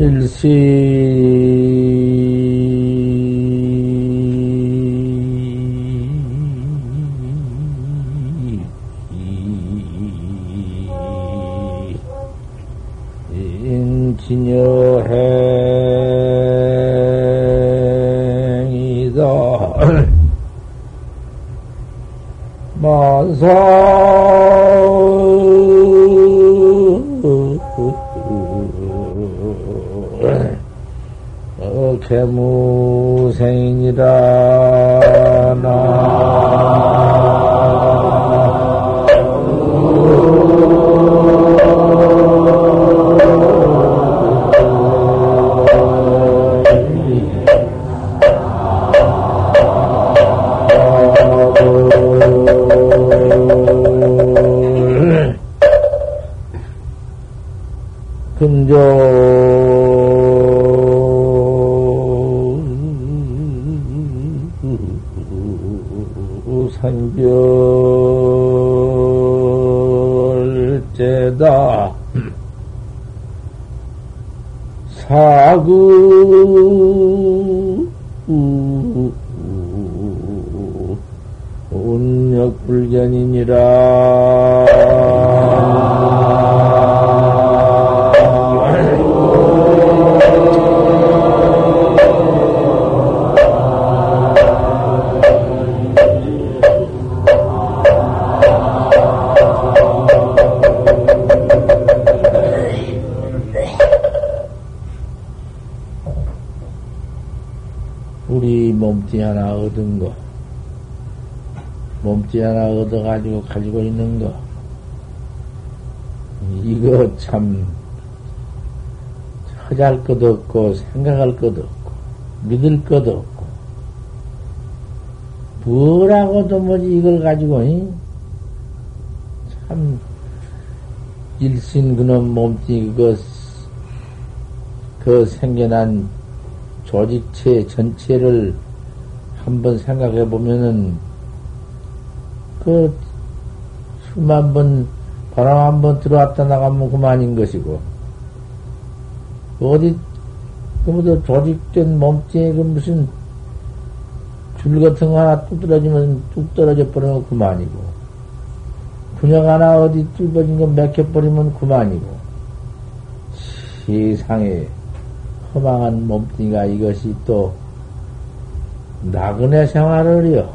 일 근조 몸뚱이 하나 얻어가지고 가지고 있는 거, 이거 참, 허잘 것도 없고, 생각할 것도 없고, 믿을 것도 없고, 뭐라고도 뭐지 이걸 가지고, 이? 참, 일신 그놈 몸뚱이 그거, 그 생겨난 조직체 전체를 한번 생각해 보면은 그 수만 번 바람 한 번 들어왔다 나가면 그만인 것이고. 어디 그뭐도 조직된 몸뚱이 그 무슨 줄 같은 거 하나 뚝 떨어지면 뚝 떨어져 버리면 그만이고. 분양 하나 어디 뚫어진 거 맥혀 버리면 그만이고. 세상에 허망한 몸뚱이가 이것이 또 나그네 생활을요,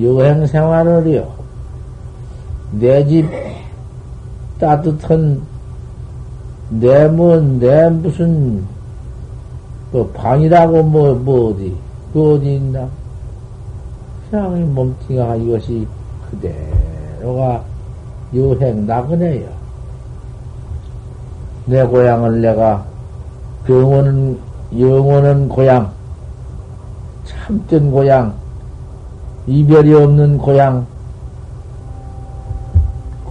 여행 생활을요, 내 집 따뜻한 내 뭐, 내 무슨 뭐 방이라고 뭐, 뭐 어디, 그 어디 있나? 그냥 이 몸뚱이가 이것이 그대로가 여행 나그네요. 내 고향을 내가 영원은, 영원은 고향, 참된 고향, 이별이 없는 고향,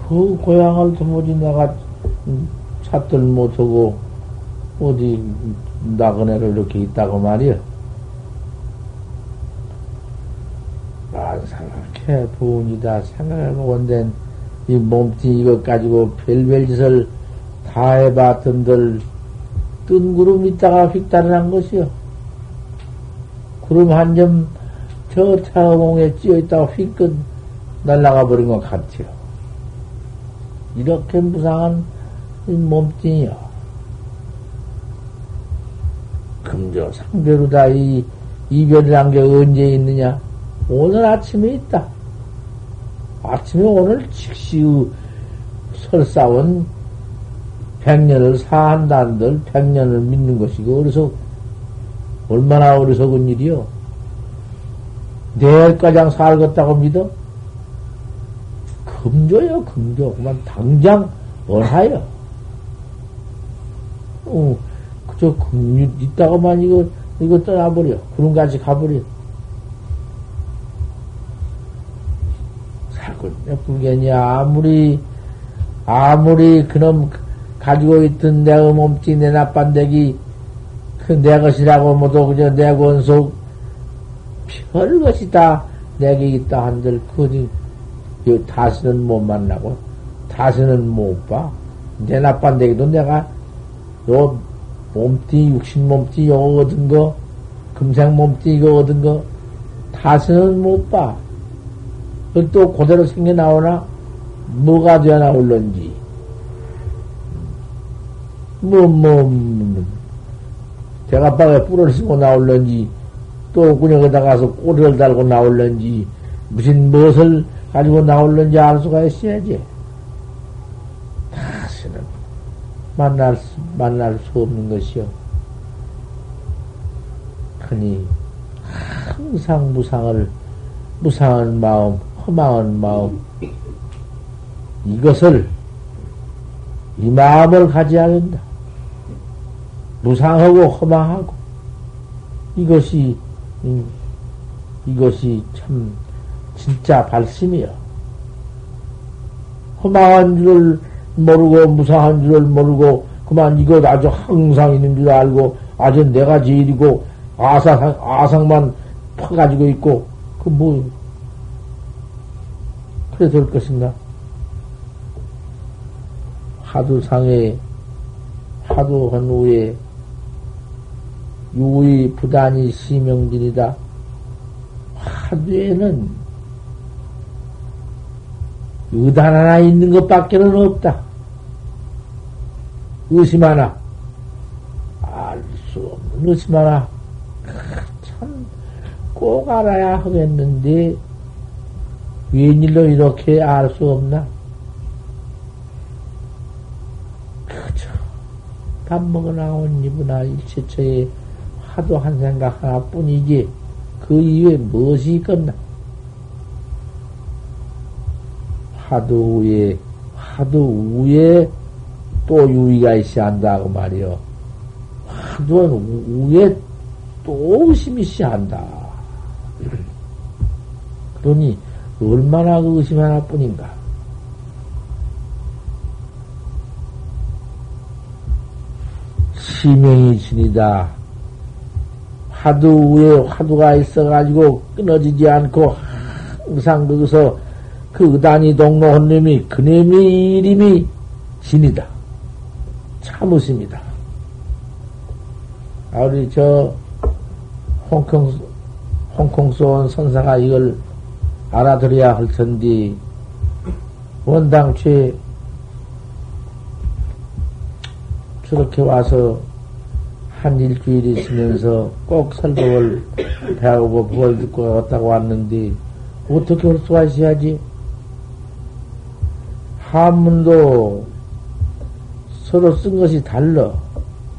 그 고향을 도무지 내가 찾들 못하고, 어디 나그네를 이렇게 있다고 말이야. 만상학해 부운이다 생각해보건된 이 몸뚱이 이것 가지고 별별 짓을 다 해봤던들 뜬 구름 있다가 휙 달아난 것이요. 구름 한 점 저 태어공에 찌어 있다가 휙끗 날아가 버린 것 같아요. 이렇게 무상한 몸뚱이요. 금조 상대로다 이 이별이란 게 언제 있느냐? 오늘 아침에 있다. 아침에 오늘 즉시 설사원 백년을 사한다는들 백년을 믿는 것이고 어리석 얼마나 어리석은 일이요. 내일가장 살겠다고 믿어? 금조요 금조 그만 당장 원하여. 어, 그저 금 있다고만 이거 이거 떠나버려 구름같이 가버려. 살고 불견이 아무리 아무리 그놈 가지고 있던 내 몸뚱이 내 나빤데기 그 내 것이라고 모두 그저 내 권속 별 것이 다 내게 있다 한들 그지 다시는 못 만나고 다시는 못 봐. 내 나빤데기도 내가 요 몸띠, 육신 몸띠 요거 얻은 거, 금생 몸띠 이거 얻은 거, 다시는 못 봐. 또 그대로 생겨 나오나? 뭐가 되어 나올런지. 뭐, 뭐, 뭐 대가방에 뿔을 쓰고 나올런지, 또 그녀에다 가서 꼬리를 달고 나올런지, 무슨 무엇을 가지고 나올런지 알 수가 있어야지. 다시는 만날, 수, 만날 수 없는 것이요. 흔히 항상 무상을, 무상한 마음, 허망한 마음, 이것을, 이 마음을 가져야 된다. 무상하고 허망하고, 이것이, 이것이 참, 진짜 발심이요. 허망한 줄을 모르고, 무상한 줄을 모르고, 그만 이것 아주 항상 있는 줄 알고, 아주 내가 제일이고, 아상, 아상만 퍼가지고 있고, 그 뭐, 그래 될 것인가? 하도 상에, 하도 한 후에, 유의 부단이 시명진이다. 하두에는 의단 하나 있는 것밖에는 없다. 의심 하나. 알 수 없는 의심 하나. 참, 꼭 알아야 하겠는데, 웬일로 이렇게 알 수 없나? 그저, 밥 먹어 나온 이브나 일체처에 하도 한 생각 하나 뿐이지, 그 이외에 무엇이 있겠나? 하도 위에, 하도 위에 또 유의가 있어야 한다고 말이요. 하도 위에 또 의심이 있어야 한다. 그러니, 얼마나 그 의심 하나 뿐인가? 시명이 진이다. 화두 위에 화두가 있어가지고 끊어지지 않고 항상 거기서 그 의단이 동로한 놈이 그놈의 이름이 진이다. 참으십니다. 아, 우리 저 홍콩, 홍콩소 온 선사가 이걸 알아들어야 할 텐데, 원당최 저렇게 와서 한 일주일 있으면서 꼭 설법을 배우고 그걸 듣고 왔다고 왔는데, 어떻게 할 수가 있어야지? 한문도 서로 쓴 것이 달라.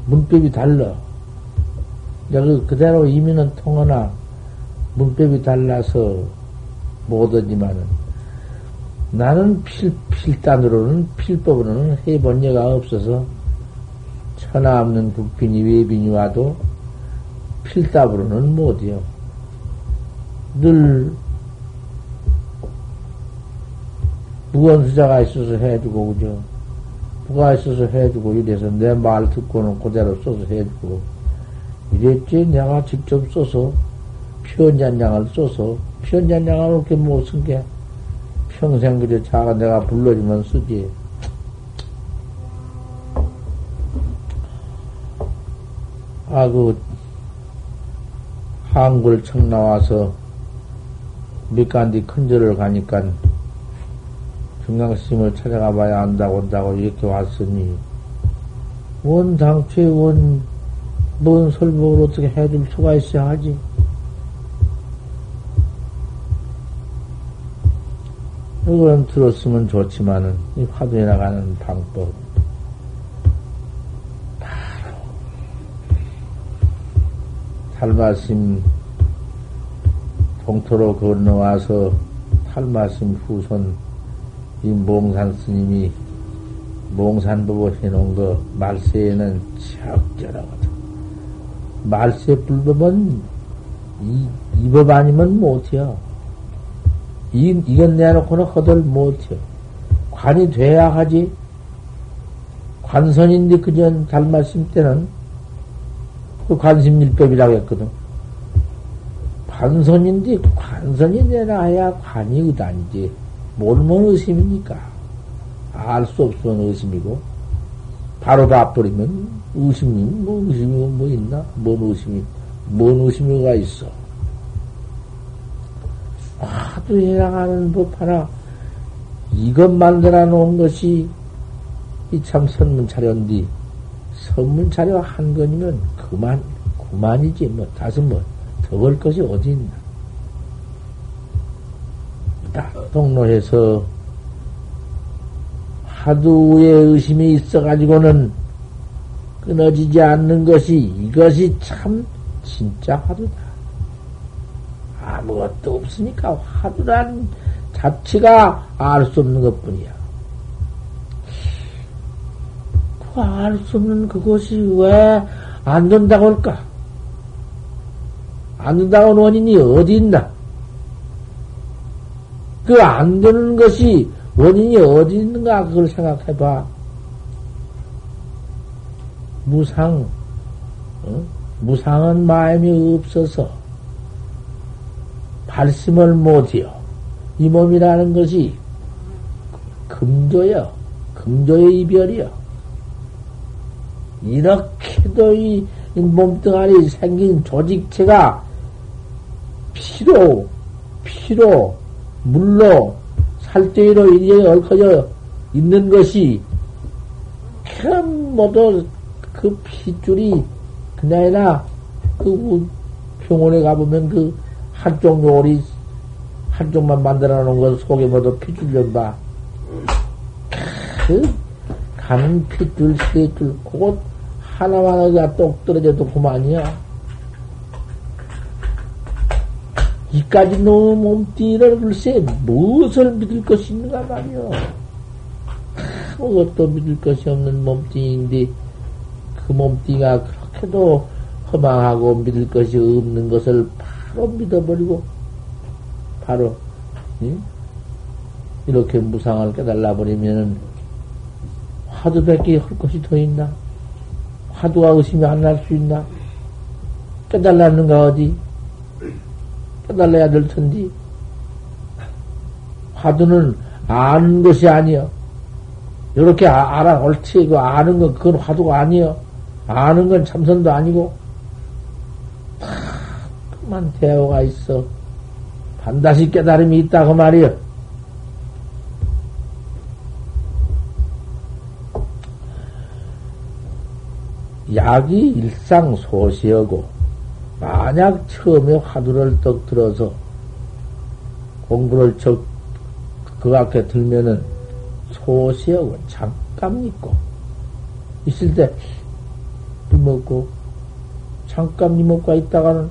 문법이 달라. 그 그대로 이민은 통하나 문법이 달라서 못하지만은 나는 필, 필단으로는 필법으로는 해본 예가 없어서 천하 없는 국빈이 외빈이 와도 필답으로는 못해요. 늘 무언수자가 있어서 해주고 그죠. 부가 있어서 해주고 이래서 내 말 듣고는 그대로 써서 해주고 이랬지 내가 직접 써서 편잔량을 써서 편잔량을 이렇게 못 쓴 게 평생 그저 자가 내가 불러주면 쓰지. 아, 그, 한글 청 나와서 밑간디 큰절을 가니까 중앙스님을 찾아가 봐야 한다고 온다고 이렇게 왔으니, 원 당초에 원, 뭔 설법을 어떻게 해줄 수가 있어야 하지? 이건 들었으면 좋지만은, 이 화두에 나가는 방법. 바로, 탈마심 동토로 건너와서 탈마심 후손 이 몽산 스님이 몽산법을 해놓은 거 말세에는 적절하거든. 말세 불법은 이, 이 법 아니면 못해요. 이, 이건 내놓고는 허들 못해요. 관이 돼야 하지. 관선인데 그전 달마심 때는 그 관심일법이라고 했거든. 관선인데 관선이 내놔야 관이 의단이지. 뭘뭔 의심입니까? 알 수 없는 의심이고. 바로 봐버리면 의심이, 뭐 의심이 뭐 있나? 뭔 의심이, 뭔 의심이가 있어? 하도 해나가는 법 하나, 이것 만들어 놓은 것이 이 참 선문 차려인디, 선문 차려 한 건이면 그만, 그만이지. 뭐, 다섯 뭐, 더볼 것이 어디 있나. 딱 동로에서 하두의 의심이 있어가지고는 끊어지지 않는 것이 이것이 참 진짜 화두다. 아무것도 없으니까 화두란 자체가 알 수 없는 것 뿐이야. 그 알 수 없는 그것이 왜 안 된다고 할까? 안 된다고 하는 원인이 어디 있나? 그 안 되는 것이 원인이 어디 있는가? 그걸 생각해 봐. 무상, 어? 무상한 마음이 없어서 발심을 못해요. 이 몸이라는 것이 금조여, 금조의 이별이여. 이렇게도 이 몸뚱아리 생긴 조직체가 피로, 피로, 물로, 살대로 이리에 얽혀져 있는 것이 참 모두 그 핏줄이 그나이나 그 병원에 가보면 그 한쪽 요리 한쪽만 만들어 놓은 것 속에 모두 핏줄 좀 봐. 그 가는 핏줄 세줄 그것 하나만 어디가 똑 떨어져도 그만이야. 이까지 너무 몸띠를 글쎄 무엇을 믿을 것이 있는가 말이요. 아무것도 믿을 것이 없는 몸띠인데 그 몸띠가 그렇게도 허망하고 믿을 것이 없는 것을 바로 믿어버리고 바로 응? 이렇게 무상을 깨달아 버리면은 화두밖에 할 것이 더 있나? 화두가 의심이 안 날 수 있나? 깨달았는가 어디? 깨달아야 될 텐데 화두는 아는 것이 아니여. 이렇게 아, 알아 옳지 그 아는 건 그건 화두가 아니여. 아는 건 참선도 아니고, 그만 대화가 있어. 반드시 깨달음이 있다고 말이여. 약이 일상 소시하고, 만약 처음에 화두를 떡 들어서 공부를 적, 그 앞에 들면은 소시하고 잠깐 있고, 있을 때 이먹고 잠깐 이먹고 있다가는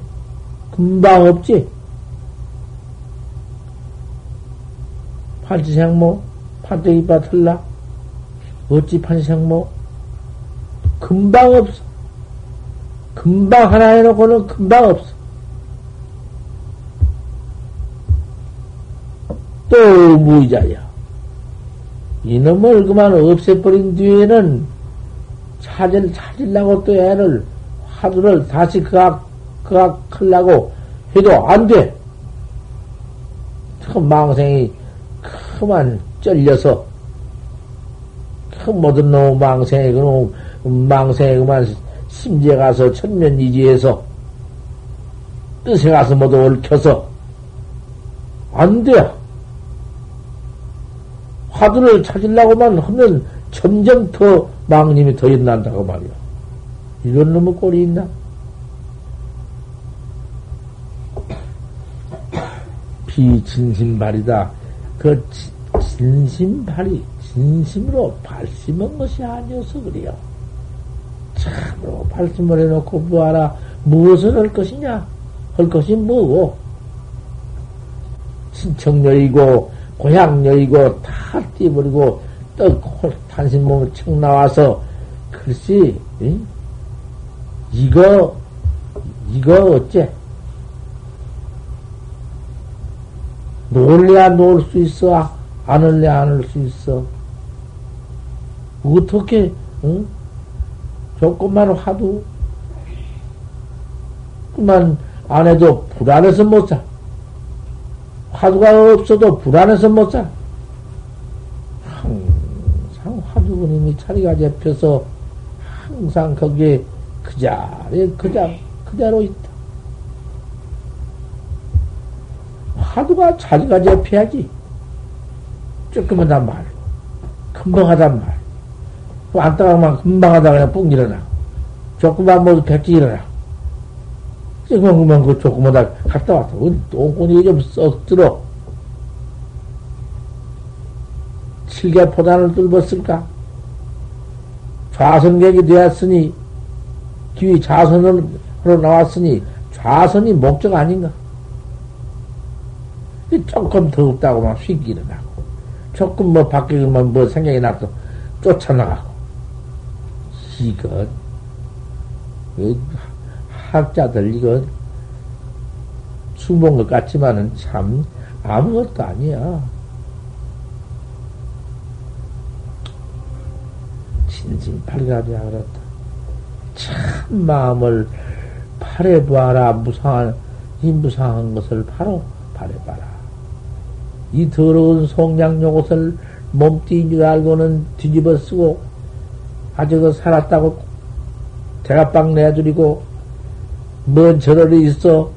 금방 없지. 팔지생모 판때기밭 흘라 어찌 판생모 금방 없어. 금방 하나 해놓고는 금방 없어. 또 무의자야. 이놈을 그만 없애버린 뒤에는 찾을, 찾으려고 또 애를, 화두를 다시 그악, 그악 하려고 해도 안 돼. 그 망생이 그만 쩔려서, 그 모든 놈 망생이, 그놈 망생이 그만 심지에 가서 천년이지에서 뜻에 가서 모두 얽혀서 안 돼. 화두를 찾으려고만 하면 점점 더 망님이 더 일난다고 말이야. 이런 놈의 꼴이 있나? 비진심발이다. 그 진심발이 진심으로 발심한 것이 아니어서 그래요. 참으로 발심을 해놓고 뭐하라 무엇을 할 것이냐? 할 것이 뭐고? 친척녀이고 고향녀이고 다 띄버리고 떡 탄신 몸을 척 나와서 글쎄 응? 이거 이거 어째 놀래야 놀 수 있어 안 할래 안할 수 있어 어떻게 응? 조금만 화도 그만 안 해도 불안해서 못 사. 화두가 없어도 불안해서 못 사. 항상 화두근님이 자리가 잡혀서 항상 거기에 그 자리에 그자, 그대로 있다. 화두가 자기가 접해야지. 조금만 말. 금방 하단 말. 왔다가만 금방 하다 그냥 뿡 일어나. 조금만 모두 백지 일어나. 조금만 그만 그 조금마다 갔다 왔다. 똥꼬니 좀썩 들어. 칠개 포단을 뚫었을까? 좌선객이 되었으니, 뒤 좌선으로 나왔으니, 좌선이 목적 아닌가? 조금 더없다고만 휙 일어나고, 조금 뭐 밖에 뭐 생각이 나서 쫓아나가고, 이건, 학자들 이거 수본 것 같지만은 참 아무것도 아니야. 진심 팔갑이야 그렇다. 참 마음을 팔해봐라 무상한 이 무상한 것을 바로 팔해봐라. 이 더러운 속량 요 것을 몸뚱인 줄 알고는 뒤집어 쓰고 아주 그 살았다고 대가빵 내드리고 뭔 저럴이 있어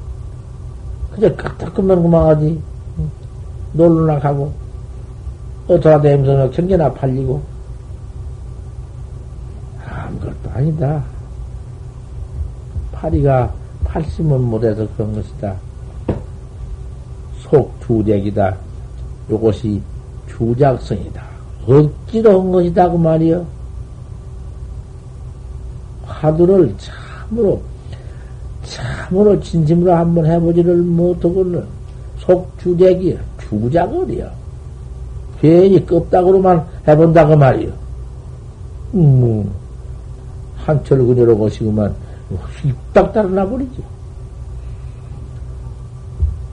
그저 깍딱하면 그만하지 놀러나 가고 어떠하다면서 경계나 팔리고 아무것도 아니다. 파리가 팔심은 못해서 그런 것이다. 속주작이다. 요것이 주작성이다. 억지로 한 것이다 그 말이여. 화두를 참으로 참으로 진심으로 한번 해보지를 못하고는 속주작이야. 주작을이야. 괜히 껍닥으로만 해본다 그 말이여. 음, 한철 그녀로 보시구만 휙딱 달아나 버리지.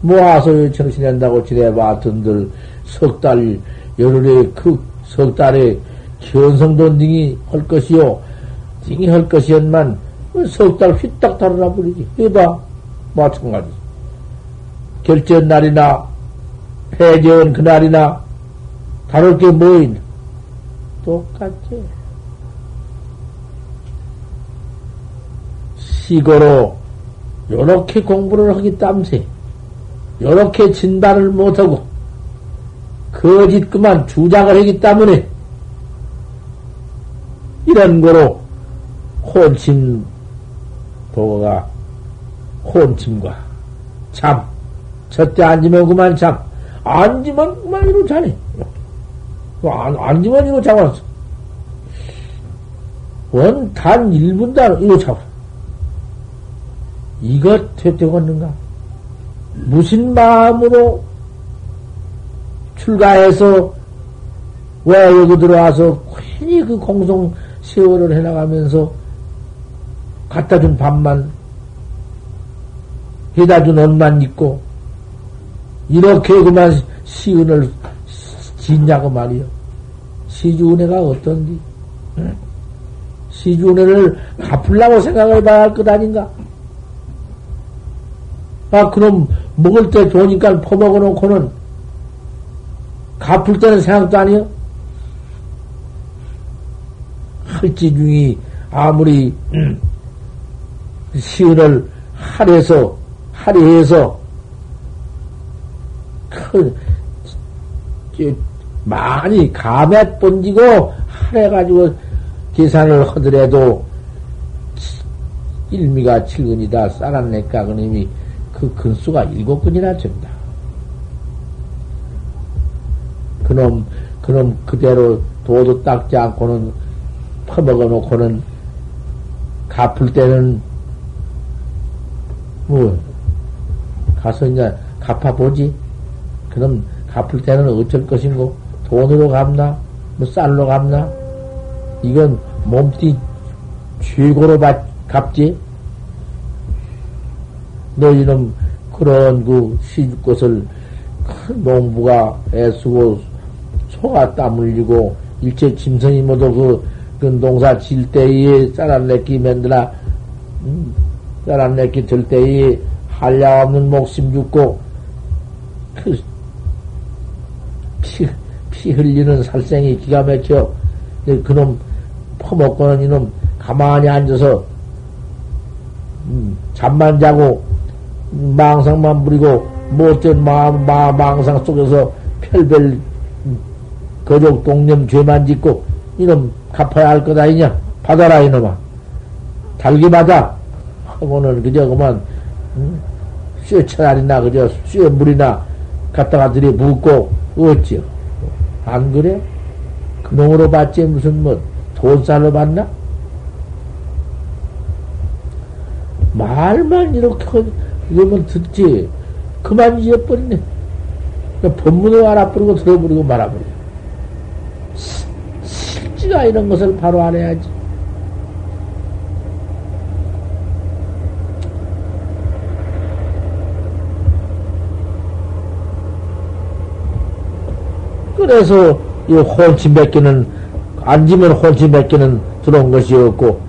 모아서 정신낸다고 지내봤던들 석 달, 열흘에 그 석 달에 견성도 닝이 할 것이요. 닝이 할 것이었만 석달 휘딱 달아나 버리지. 해봐. 마찬가지. 결전 날이나 해전 그날이나 다를 게뭐 있나? 똑같지. 시고로 요렇게 공부를 하기 땀새 요렇게 진단을 못하고 거짓 그만 주작을 하기 때문에 이런 거로 혼침 도가 혼침과 잠. 저때 앉으면 그만 잠. 앉으면 그만 이로 자네 안, 앉으면 이로 잡았어 원단 1분단 이로 잡았어 이것 되되겠는가? 무슨 마음으로 출가해서 왜 여기 들어와서 괜히 그 공성 세월을 해나가면서 갖다 준 밥만 해다 준 옷만 입고 이렇게 그만 시은을 짓냐고 말이요. 시주 은혜가 어떤디? 시주 은혜를 갚으려고 생각을 봐야 할 것 아닌가? 아, 그럼 먹을 때 좋으니까 퍼먹어 놓고는 갚을 때는 생각도 아니요? 할지 중이 아무리 음, 시은을 할해서 할애해서 큰 많이 감에 번지고 할해가지고 계산을 하더라도 일미가 칠근이다 쌀안내까 그놈이 그 근수가 일곱 근이나 된다. 그놈, 그놈 그대로 도도 닦지 않고는 퍼먹어 놓고는 갚을 때는 뭐 가서 이제 갚아보지. 그럼 갚을 때는 어쩔 것인고 돈으로 갚나 뭐 쌀로 갚나 이건 몸띠 최고로 받, 갚지. 너희는 그런 그 시집 것을 큰 농부가 애쓰고 소가 땀 흘리고 일체 짐승이 모두 그, 그 농사 질 때에 쌀안내기 만들어 음, 쌀안내기 들 때에 한량 없는 목숨 죽고 그 피, 피 흘리는 살생이 기가 막혀. 그놈 퍼먹고는 이놈 가만히 앉아서 음, 잠만 자고 망상만 부리고 못된 마음 마, 망상 속에서 별별 거족 동념 죄만 짓고 이놈 갚아야 할 것 아니냐? 받아라 이놈아. 달기 받아 하고는 그저 그만 음, 쇠 차라리나 그저 쇠 물이나 갖다가 들이 붓고 어찌요 안 그래? 그놈으로 받지 무슨 뭐 돈살로 받나? 말만 이렇게 이러면 듣지 그만 잊어버리네 법문을 알아버리고 들어버리고 말아버려 실지가 이런 것을 바로 알아야지 그래서 이 혼치 몇 개는 앉으면 혼치 몇 개는 들어온 것이었고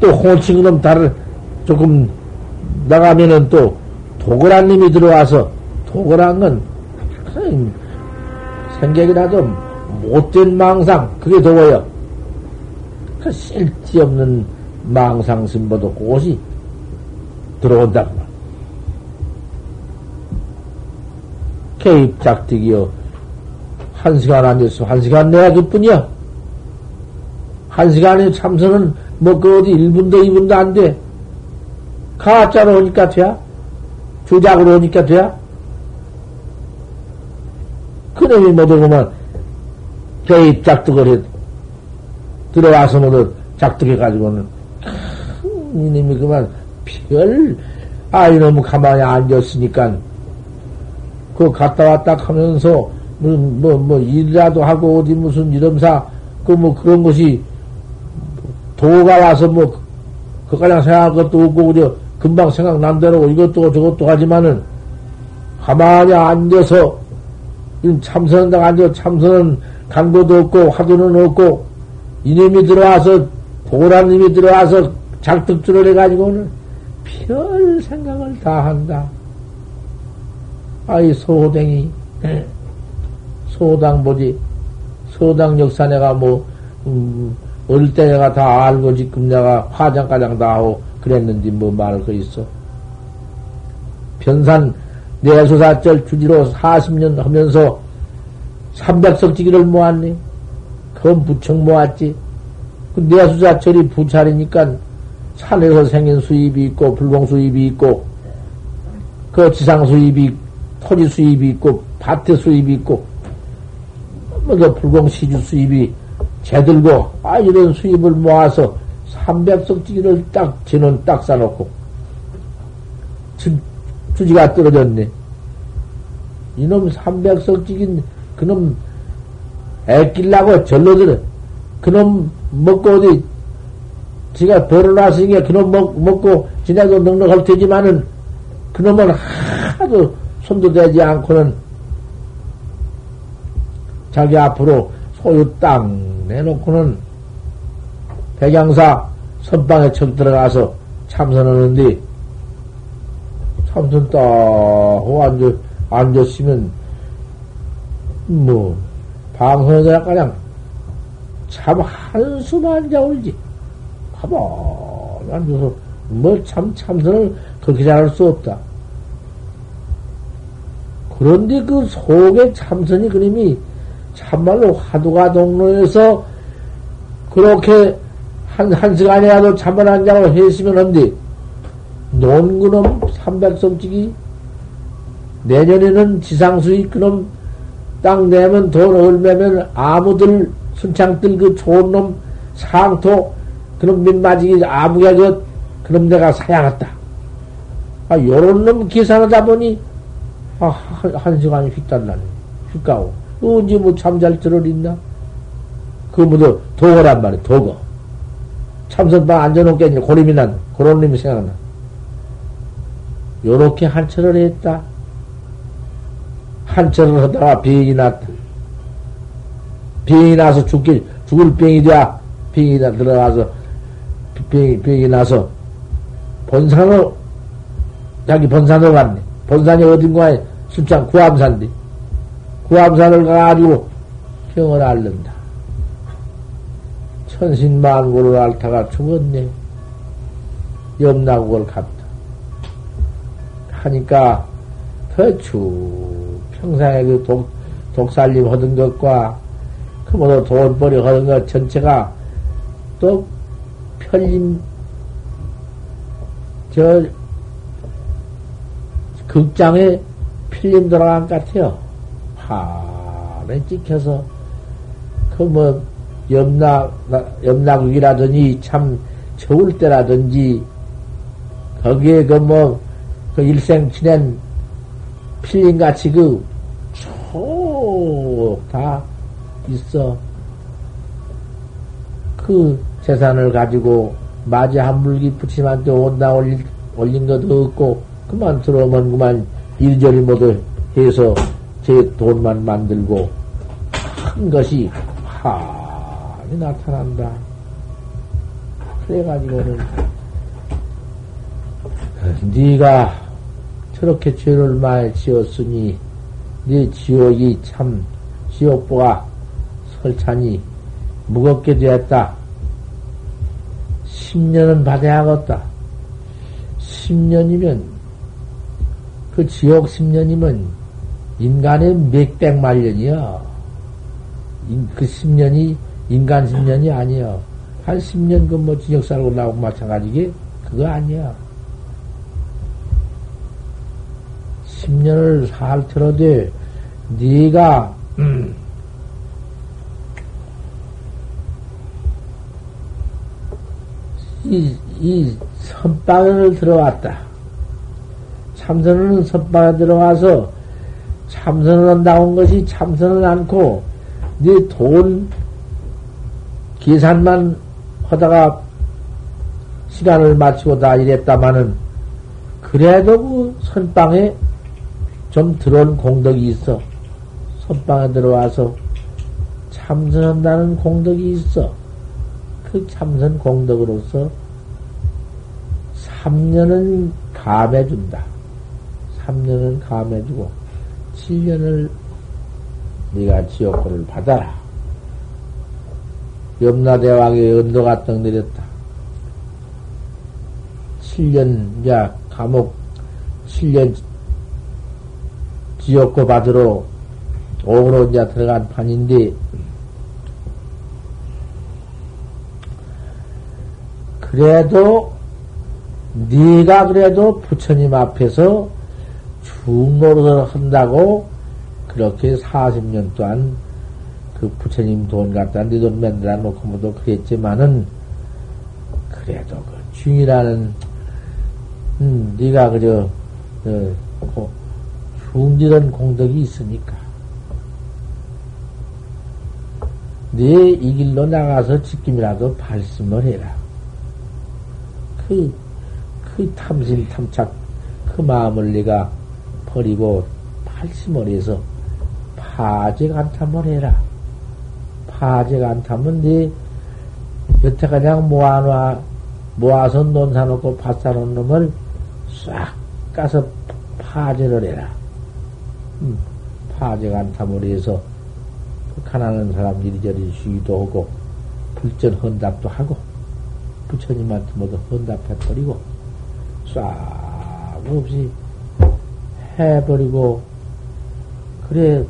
또 혼치 그럼 다른 조금 나가면은 또 도그란 님이 들어와서 도그란 건 생각이라도 못된 망상 그게 더워요. 그 쓸데없는 망상 심보도 꽃이 들어온다고. 개입작득이요. 한 시간 앉았어. 한 시간 내야 그뿐이야. 한 시간에 참선은 뭐 그 어디 1분도 2분도 안 돼. 가짜로 오니까 돼야? 주작으로 오니까 돼야? 그놈이 모두 보면 개입 작득을 해. 들어와서 모두 작득해가지고는 이놈이 그만 별, 아, 이놈 가만히 앉았으니까 그 갔다 왔다 하면서 뭐, 뭐, 뭐, 일이라도 하고, 어디 무슨 이름사, 그, 뭐, 그런 것이, 도가 와서 뭐, 그까냥 생각할 것도 없고, 그저, 금방 생각난 대로 이것도 저것도 하지만은, 가만히 앉아서, 참선한다 앉아 참선은 강도도 없고, 화두는 없고, 이놈이 들어와서, 도라님이 들어와서 작득줄을 해가지고는, 별 생각을 다 한다. 아이, 소호댕이. 소당 보지. 소당 역사 내가 뭐, 음, 어릴 때 내가 다 알고 지금 내가 화장가장 다 하고 그랬는지 뭐 말할 거 있어. 변산 내수사절 주지로 40년 하면서 300석 지기를 모았니? 그건 부척 모았지. 그 내수사절이 부찰이니까 산에서 생긴 수입이 있고, 불공 수입이 있고, 그 지상 수입이, 토지 수입이 있고, 밭에 수입이 있고, 뭐 그 불공 시주 수입이 제들고 아 이런 수입을 모아서 300석지기를 딱 진원 딱 싸놓고 주, 주지가 떨어졌네. 이놈 300석지긴 그놈 애끼려고 절로들어. 그놈 먹고 어디 지가 벌어놨으니까 그놈 먹, 먹고 지나도 넉넉할 테지만은 그놈은 하도 손도 대지 않고는 자기 앞으로 소유 땅 내놓고는 백양사 선방에 척 들어가서 참선하는데 참선 딱 하고 앉아, 앉았으면 뭐 방송에다 그냥 참 한숨만 자울지 가만히 앉아서 뭐 참 참선을 그렇게 잘할 수 없다. 그런데 그 속에 참선이 그림이 참말로 화두가 동로에서 그렇게 한, 한 시간이라도 잠을 안 자고 했으면 한디, 논그놈 300성직이 내년에는 지상수익 그놈 땅 내면 돈 얼매면 아무들 순창들 그 좋은 놈 상토 그놈 민마지기 아무개 그 그놈 내가 사야겠다. 아 요런 놈 계산하다 보니 아, 한, 한 시간이 휙 달라네. 휙 가고. 언제 뭐 잠잘 들을 있나? 그 뭐도 도거란 말이야, 도거. 참선방 앉아놓겠니? 고림이 난, 그런 놈이 생각나. 요렇게 한철을 했다. 한철을 하다가 병이 났다. 병이 나서 죽기, 죽을 병이 돼야 병이 다 들어가서 병이, 병이 나서 본산으로, 자기 본산으로 갔네. 본산이 어딘가에 순창 구암산디. 구암산을 가가지고 병을 앓는다. 천신만고를 앓다가 죽었네. 염나국을 갔다. 하니까 더추 평상에 그 독, 독살림 하던 것과 그 모두 돈벌이 하던 것 전체가 또 편림 저 극장에 필름 돌아간 것 같아요. 하에 찍혀서 그뭐 염락 염락육이라든지 참 좋을 때라든지 거기에 그 뭐 그 일생 지낸 필름 같이 그쭉다 있어. 그 재산을 가지고 마지 한 물기 붙이한테 온다 올린, 올린 것도 없고, 그만 들어오면 그만 일절이 모두 해서 제 돈만 만들고, 큰 것이 환히 나타난다. 그래가지고는, 네가 저렇게 죄를 많이 지었으니, 네 지옥이 참, 지옥보가 설찬이 무겁게 되었다. 10년은 받아야겠다. 10년이면, 그 지옥 10년이면 인간의 몇백만 년이야. 그 10년이 인간 10년이 아니야. 한 10년 그뭐 지역 살고 나오고 마찬가지게 그거 아니야. 10년을 살더라도 네가 음, 이, 이 선방을 들어왔다. 참선은 선방에 들어와서 참선을 한다온 것이 참선을 않고 네 돈 계산만 하다가 시간을 마치고 다 이랬다마는 그래도 그 선방에 좀 들어온 공덕이 있어. 선방에 들어와서 참선한다는 공덕이 있어. 그 참선 공덕으로서 3년은 감해준다. 3년은 감해주고 7년을 네가 지옥고를 받아라. 염라대왕의 언도가 떡 내렸다. 7년, 야, 감옥 7년 지옥고 받으러 오으로 이제 들어간 판인데, 그래도 네가 그래도 부처님 앞에서 중노릇을 한다고 그렇게 40년 동안 그 부처님 돈 갖다 네돈 만들어 놓고 뭐도 그랬지만은 그래도 그 중이라는 음, 네가 그저 어, 중지런 공덕이 있으니까 네 이 길로 나가서 지킴이라도 발심을 해라. 그, 그 탐심, 탐착, 그 마음을 내가 버리고 파적 안탐을 해라. 파적 안탐은 네 여태 그냥 모아놔, 모아서 논 사놓고 밭 사놓은 놈을 싹 가서 파제를 해라. 음, 파적 안탐을 해서 그 가난한 사람 이리저리 쉬기도 하고 불전 헌답도 하고 부처님한테 모두 헌답해버리고 싹 없이 해버리고 그래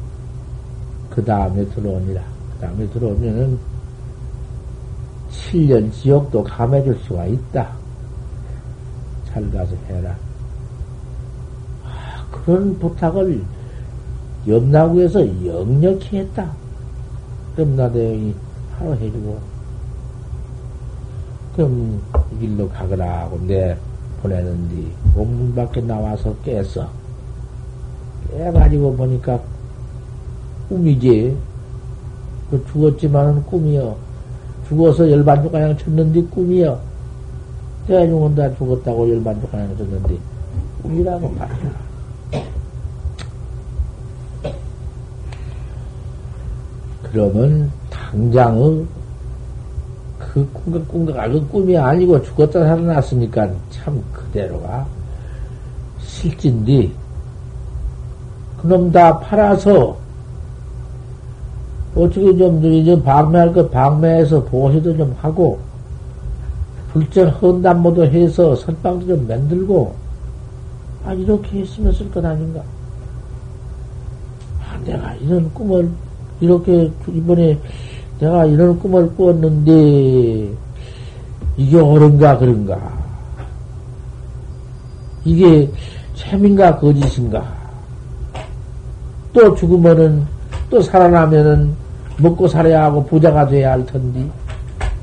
그 다음에 들어오니라. 그 다음에 들어오면은 7년 지옥도 감해줄 수가 있다. 잘 가서 해라. 아, 그런 부탁을 염나구에서 역력히 했다. 염나대왕이 하루 해주고 그럼 이 길로 가거라 하고 내 보내는데 옥문 밖에 나와서 깼어. 깨가지고 보니까 꿈이지. 그 죽었지만은 꿈이여. 죽어서 열반죽가냥 쳤는데 꿈이여. 대중은 다 죽었다고 열반죽가냥 쳤는데 꿈이라고 말이야. 그러면 당장의 그 꿈과 꿈과 그 꿈이 아니고 죽었다 살아났으니까 참 그대로가 실진디 그놈 다 팔아서 어떻게 좀, 이제 방매할 거 방매해서 보호도 좀 하고, 불전 헌담모도 해서 선방도 좀 만들고, 아, 이렇게 했으면 쓸 것 아닌가. 아, 내가 이런 꿈을, 이렇게, 이번에 내가 이런 꿈을 꾸었는데, 이게 옳은가, 그런가. 이게 참인가, 거짓인가. 또 죽으면은, 또 살아나면은, 먹고 살아야 하고 부자가 돼야 할 텐데,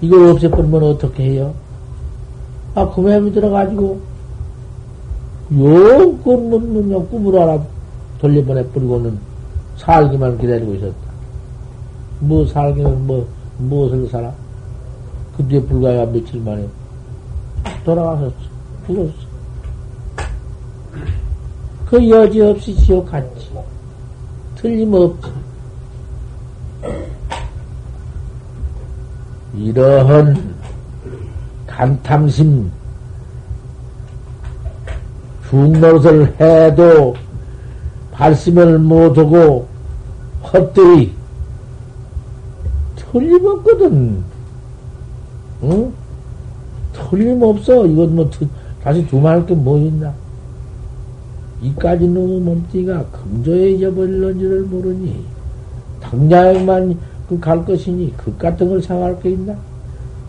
이걸 없애버리면 어떻게 해요? 아, 그 마음이 들어가지고, 영건 뭐, 꿈으로 하나 돌려보내 버리고는 살기만 기다리고 있었다. 뭐 살기는 뭐, 무엇을 살아? 그 뒤에 불과야 며칠 만에 돌아가서 죽었어. 그 여지없이 지옥 갔지. 틀림없지. 이러한 간탐심, 중노릇을 해도 발심을 못하고 헛되이 틀림없거든. 응? 틀림없어. 이건 뭐, 다시 두말할 게 뭐 있나? 이까지 놈의 몸띠가 금조에 잊어버릴런지를 모르니, 당장만 그 갈 것이니, 그 같은 걸 상할 게 있나?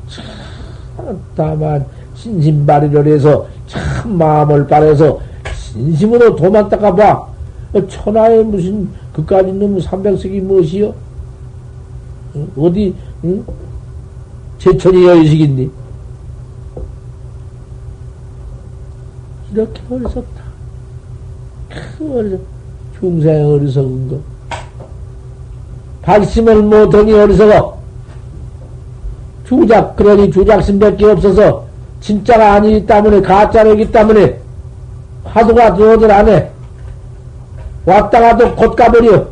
참, 다만, 신심발휘를 해서, 참 마음을 바래서, 진심으로 도만 닦아봐. 천하에 무슨, 그까지 놈 삼백석이 무엇이요? 어디, 응? 제천이 여의식인데. 이렇게 어리 큰 어리석, 중생 어리석은 거. 발심을 못하니 어리석어. 주작, 그러니 주작심밖에 없어서 진짜가 아니기 때문에, 가짜이기 때문에 화두가 들어오질 않아. 왔다가도 곧 가버려.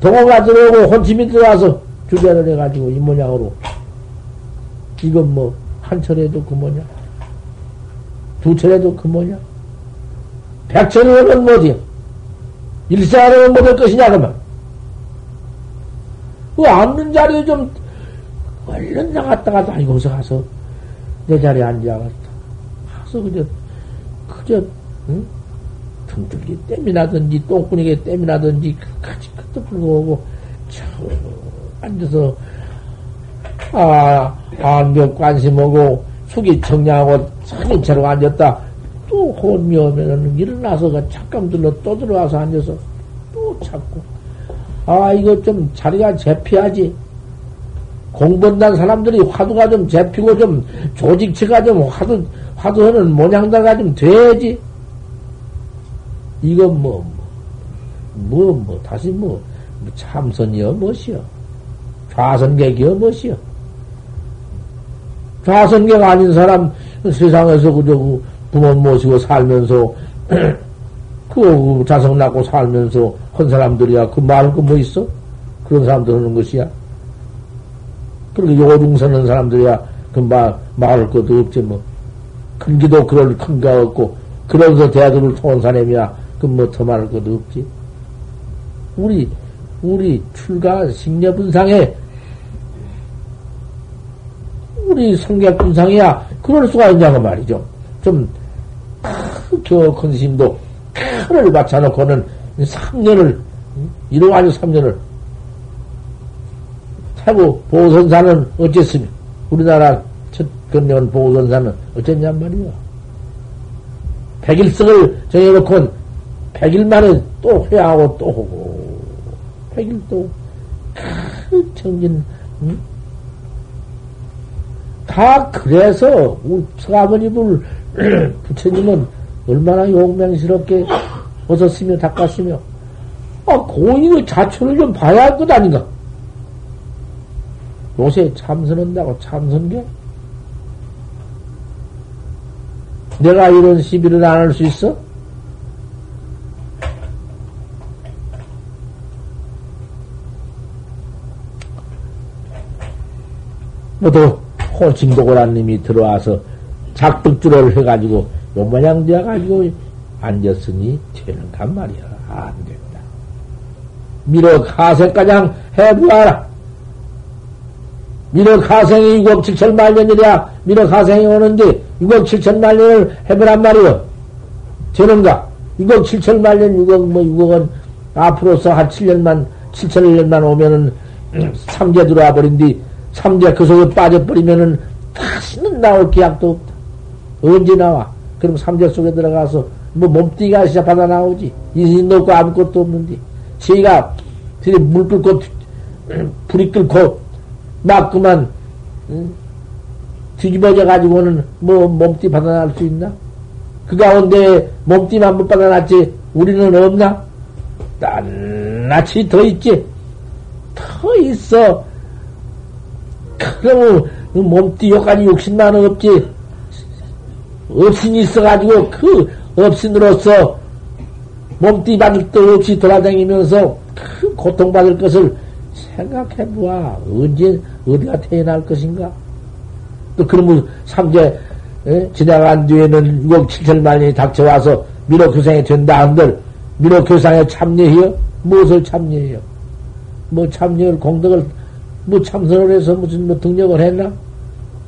동호가 들어오고 혼침이 들어와서 주변을 해가지고 이 모양으로. 이건 뭐, 한 철에도 그 뭐냐? 두 철에도 그 뭐냐? 백철이면 뭐지? 일생하면 뭐될 것이냐, 그러면. 그 앉는 자리에 좀, 얼른 나갔다가도, 아이고, 서 가서, 내 자리에 앉아갔다. 가서, 그저, 그저, 응? 등줄기 땜이 나든지, 똥꾸니게 땜이 나든지, 같이 끝도 불고오고, 저, 앉아서, 아, 안벽 관심하고, 숙이 청량하고, 선인채로 앉았다. 또 혼미 오면은 일어나서 잠깐 들러 또 들어와서 앉아서 또 찾고. 아, 이거 좀 자리가 잡혀야지. 공부한다는 사람들이 화두가 좀 잡히고 좀 조직체가 좀 화두, 화두하는 모양다가 좀 돼야지. 이건 뭐, 뭐, 뭐, 뭐 다시 뭐, 참선이여 무엇이여. 좌선객이여 무엇이여. 좌선객 아닌 사람 세상에서 그저 그 부모 모시고 살면서 그 자성 낳고 살면서 한 사람들이야 그 말할 거뭐 있어? 그런 사람들 하는 것이야. 그렇게 요중 서는 사람들이야 그 말, 말할 것도 없지 뭐. 큰 기도 그럴 큰가 없고 그러면서 대학을 통한 사람이야 그 뭐 더 말할 것도 없지. 우리 우리 출가 식녀분상에 우리 성격 분상이야 그럴 수가 있냐고 말이죠. 좀 큰 심도 큰을 맞춰놓고는 3년을 이러가지고 3년을 태부 보선사는 어쨌으면 우리나라 첫 건너온 보선사는 어쨌냔 말이야. 백일석을 정해놓고 백일 만에 또 회하고 또 하고 백일 또큰 청진 응? 다 그래서 우리 서아버님을 부처님은 얼마나 용맹스럽게 벗었으며 닦았으며 아 고인의 자초를 좀 봐야 할 것 아닌가? 요새 참선한다고 참선게? 내가 이런 시비를 안 할 수 있어? 모두 호칭도고라님이 들어와서 작득주를 해가지고 요 모양 되어가지고 앉았으니 되는 간 말이야. 안 된다. 미러 가생가장 해보아라. 미러 가생이 6억 7천만 년이랴. 미러 가생이 오는데 6억 7천만 년을 해보란 말이요. 되는가? 6억 7천만 년, 6억, 뭐, 6억은 앞으로서 한 7년만, 7천년만 오면은 삼재 들어와 버린 뒤 삼재 그 속에 빠져버리면은 다시는 나올 기약도 없다. 언제 나와? 그럼 삼재 속에 들어가서 뭐 몸띠가 시작 받아 나오지. 인신 놓고 아무것도 없는데. 저희가 물 끓고 불이 끓고 막 그만 뒤집어져 가지고는 뭐 몸띠 받아날 수 있나? 그 가운데 몸띠만 못 받아 놨지 우리는 없나? 낱낱이 더 있지. 더 있어. 그러면 몸띠 여기까지 욕심만은 없지. 없인 있어가지고 그 없인으로서 몸띠 받을 것 없이 돌아다니면서 큰 고통받을 것을 생각해 보아. 언제, 어디가 태어날 것인가? 또 그러면 삼재, 에? 지나간 뒤에는 6억 7천만이 닥쳐와서 민호교상이 된다 한들, 민호교상에 참여해요? 무엇을 참여해요? 뭐 참여를, 공덕을, 뭐 참선을 해서 무슨 뭐 등력을 했나?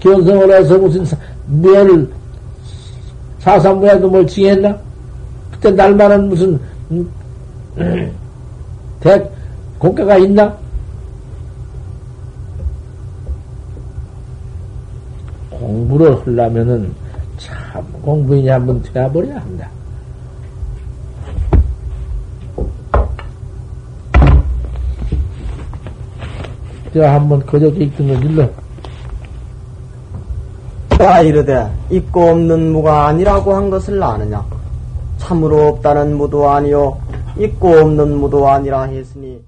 견성을 해서 무슨 묘를, 사삼무에도 뭘 지했나? 그때 날만한 무슨, 음, 대, 공과가 있나? 공부를 하려면은 참 공부인이 한번 되어버려야 한다. 제가 한번 그저께 읽던 걸 일러. 가 이르되 있고 없는 무가 아니라고 한 것을 아느냐? 참으로 없다는 무도 아니요 있고 없는 무도 아니라 했으니